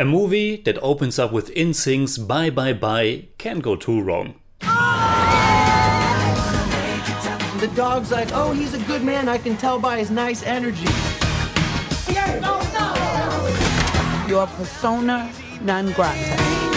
A movie that opens up with NSYNC's Bye Bye Bye can't go too wrong. The dog's like, oh, he's a good man. I can tell by his nice energy. Oh, Your persona non grata.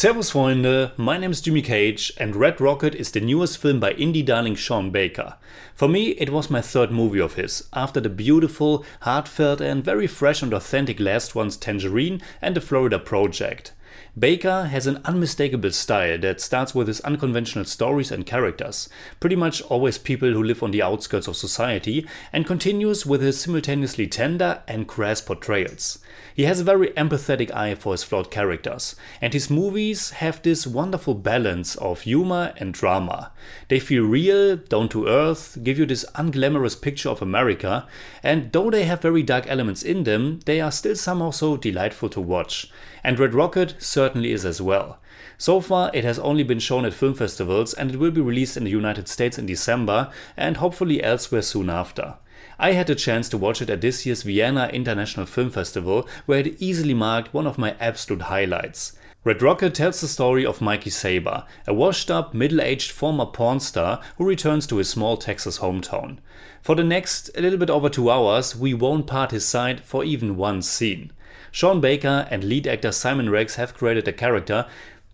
Servus Freunde, my name is Jimmy Cage and Red Rocket is the newest film by indie darling Sean Baker. For me, it was my third movie of his, after the beautiful, heartfelt and very fresh and authentic last ones Tangerine and The Florida Project. Baker has an unmistakable style that starts with his unconventional stories and characters, pretty much always people who live on the outskirts of society, and continues with his simultaneously tender and crass portrayals. He has a very empathetic eye for his flawed characters, and his movies have this wonderful balance of humor and drama. They feel real, down to earth, give you this unglamorous picture of America, and though they have very dark elements in them, they are still somehow so delightful to watch. And Red Rocket certainly is as well. So far, it has only been shown at film festivals and it will be released in the United States in December and hopefully elsewhere soon after. I had the chance to watch it at this year's Vienna International Film Festival, where it easily marked one of my absolute highlights. Red Rocket tells the story of Mikey Saber, a washed up, middle aged former porn star who returns to his small Texas hometown. For the next a little bit over two hours, we won't part his side for even one scene. Sean Baker and lead actor Simon Rex have created a character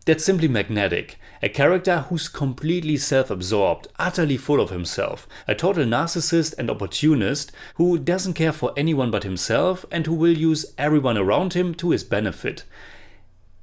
that's simply magnetic. A character who's completely self absorbed, utterly full of himself, a total narcissist and opportunist who doesn't care for anyone but himself and who will use everyone around him to his benefit.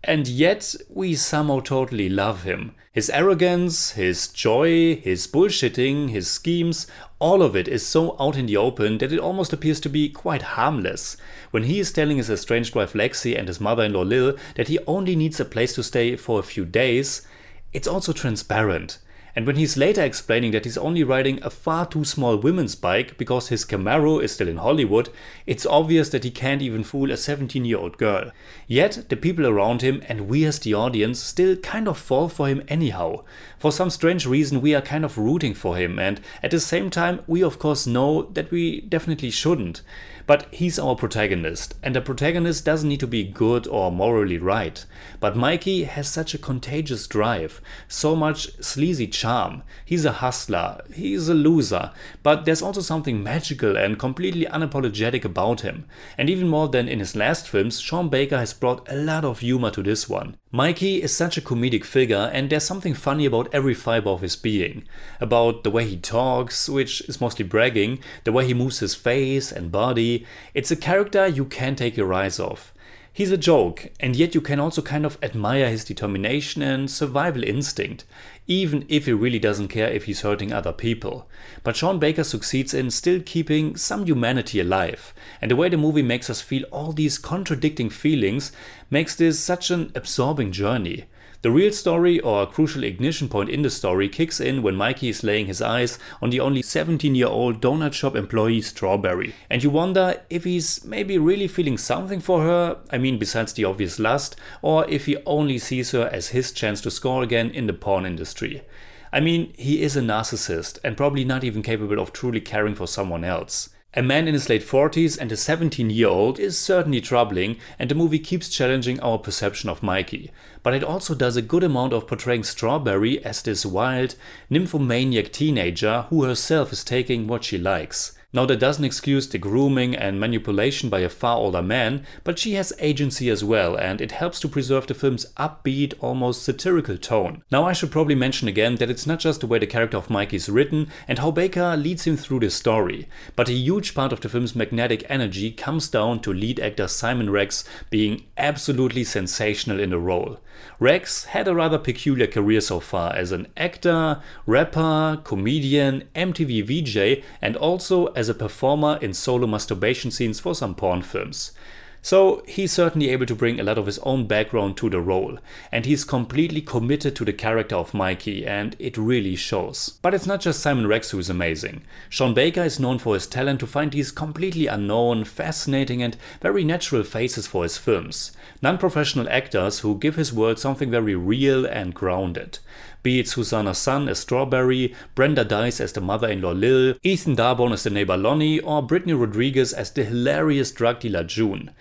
And yet, we somehow totally love him. His arrogance, his joy, his bullshitting, his schemes, all of it is so out in the open that it almost appears to be quite harmless. When he is telling his estranged wife Lexi and his mother in law Lil that he only needs a place to stay for a few days, it's also transparent. And when he's later explaining that he's only riding a far too small women's bike because his Camaro is still in Hollywood, it's obvious that he can't even fool a 17 year old girl. Yet, the people around him and we as the audience still kind of fall for him anyhow. For some strange reason, we are kind of rooting for him, and at the same time, we of course know that we definitely shouldn't. But he's our protagonist, and a protagonist doesn't need to be good or morally right. But Mikey has such a contagious drive, so much sleazy charm. He's a hustler, he's a loser, but there's also something magical and completely unapologetic about him. And even more than in his last films, Sean Baker has brought a lot of humor to this one. Mikey is such a comedic figure, and there's something funny about every fiber of his being. About the way he talks, which is mostly bragging, the way he moves his face and body. It's a character you can't take your eyes off. He's a joke, and yet you can also kind of admire his determination and survival instinct, even if he really doesn't care if he's hurting other people. But Sean Baker succeeds in still keeping some humanity alive, and the way the movie makes us feel all these contradicting feelings makes this such an absorbing journey. The real story or crucial ignition point in the story kicks in when Mikey is laying his eyes on the only 17 year old donut shop employee Strawberry. And you wonder if he's maybe really feeling something for her, I mean, besides the obvious lust, or if he only sees her as his chance to score again in the porn industry. I mean, he is a narcissist and probably not even capable of truly caring for someone else. A man in his late 40s and a 17 year old is certainly troubling, and the movie keeps challenging our perception of Mikey. But it also does a good amount of portraying Strawberry as this wild, nymphomaniac teenager who herself is taking what she likes. Now, that doesn't excuse the grooming and manipulation by a far older man, but she has agency as well, and it helps to preserve the film's upbeat, almost satirical tone. Now, I should probably mention again that it's not just the way the character of Mike is written and how Baker leads him through the story, but a huge part of the film's magnetic energy comes down to lead actor Simon Rex being absolutely sensational in the role. Rex had a rather peculiar career so far as an actor, rapper, comedian, MTV VJ, and also as a performer in solo masturbation scenes for some porn films. So he's certainly able to bring a lot of his own background to the role, and he's completely committed to the character of Mikey, and it really shows. But it's not just Simon Rex who is amazing. Sean Baker is known for his talent to find these completely unknown, fascinating, and very natural faces for his films. Non professional actors who give his world something very real and grounded. Be it Suzanna Son as Strawberry, Brenda Deiss as the mother-in-law Lil, Ethan Darbone as the neighbor Lonnie, or Brittney Rodriguez as the hilarious drug dealer June.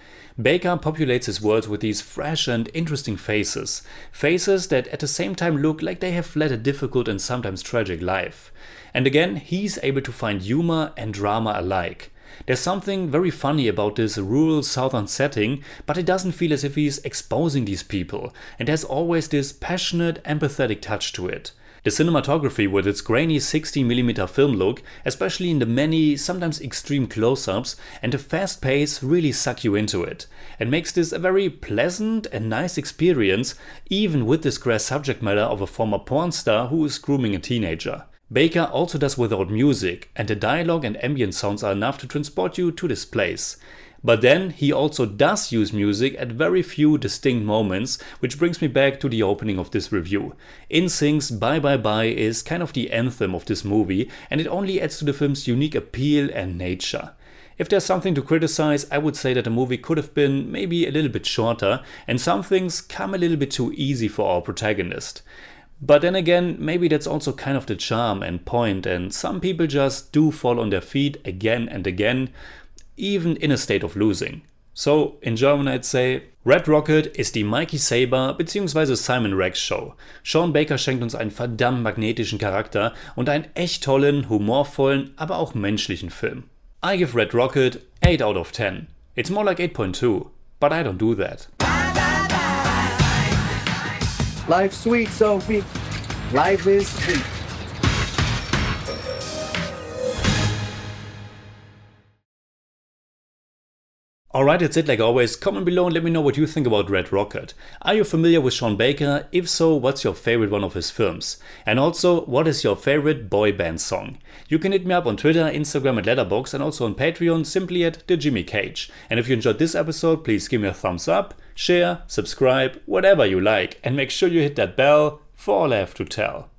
Baker populates his worlds with these fresh and interesting faces. Faces that at the same time look like they have led a difficult and sometimes tragic life. And again, he's able to find humor and drama alike. There's something very funny about this rural southern setting, but it doesn't feel as if he's exposing these people, and there's always this passionate, empathetic touch to it. The cinematography with its grainy 16mm film look, especially in the many, sometimes extreme close-ups, and the fast pace really suck you into it, and makes this a very pleasant and nice experience, even with this grass subject matter of a former porn star who is grooming a teenager. Baker also does without music, and the dialogue and ambient sounds are enough to transport you to this place. But then he also does use music at very few distinct moments, which brings me back to the opening of this review. NSYNC's Bye Bye Bye is kind of the anthem of this movie, and it only adds to the film's unique appeal and nature. If there's something to criticize, I would say that the movie could have been maybe a little bit shorter, and some things come a little bit too easy for our protagonist. But then again, maybe that's also kind of the charm and point, and some people just do fall on their feet again and again, even in a state of losing. So, in German I'd say, Red Rocket ist die Mikey Saber bzw. Simon Rex Show. Sean Baker schenkt uns einen verdammt magnetischen Charakter und einen echt tollen, humorvollen, aber auch menschlichen Film. I give Red Rocket 8 out of 10. It's more like 8.2, but I don't do that. Life's sweet, Sophie. Life is sweet. Alright, that's it like always. Comment below and let me know what you think about Red Rocket. Are you familiar with Sean Baker? If so, what's your favorite one of his films? And also, what is your favorite boy band song? You can hit me up on Twitter, Instagram and Letterboxd and also on Patreon simply at the Jimmy Cage. And if you enjoyed this episode, please give me a thumbs up, share, subscribe, whatever you like, and make sure you hit that bell for all I have to tell.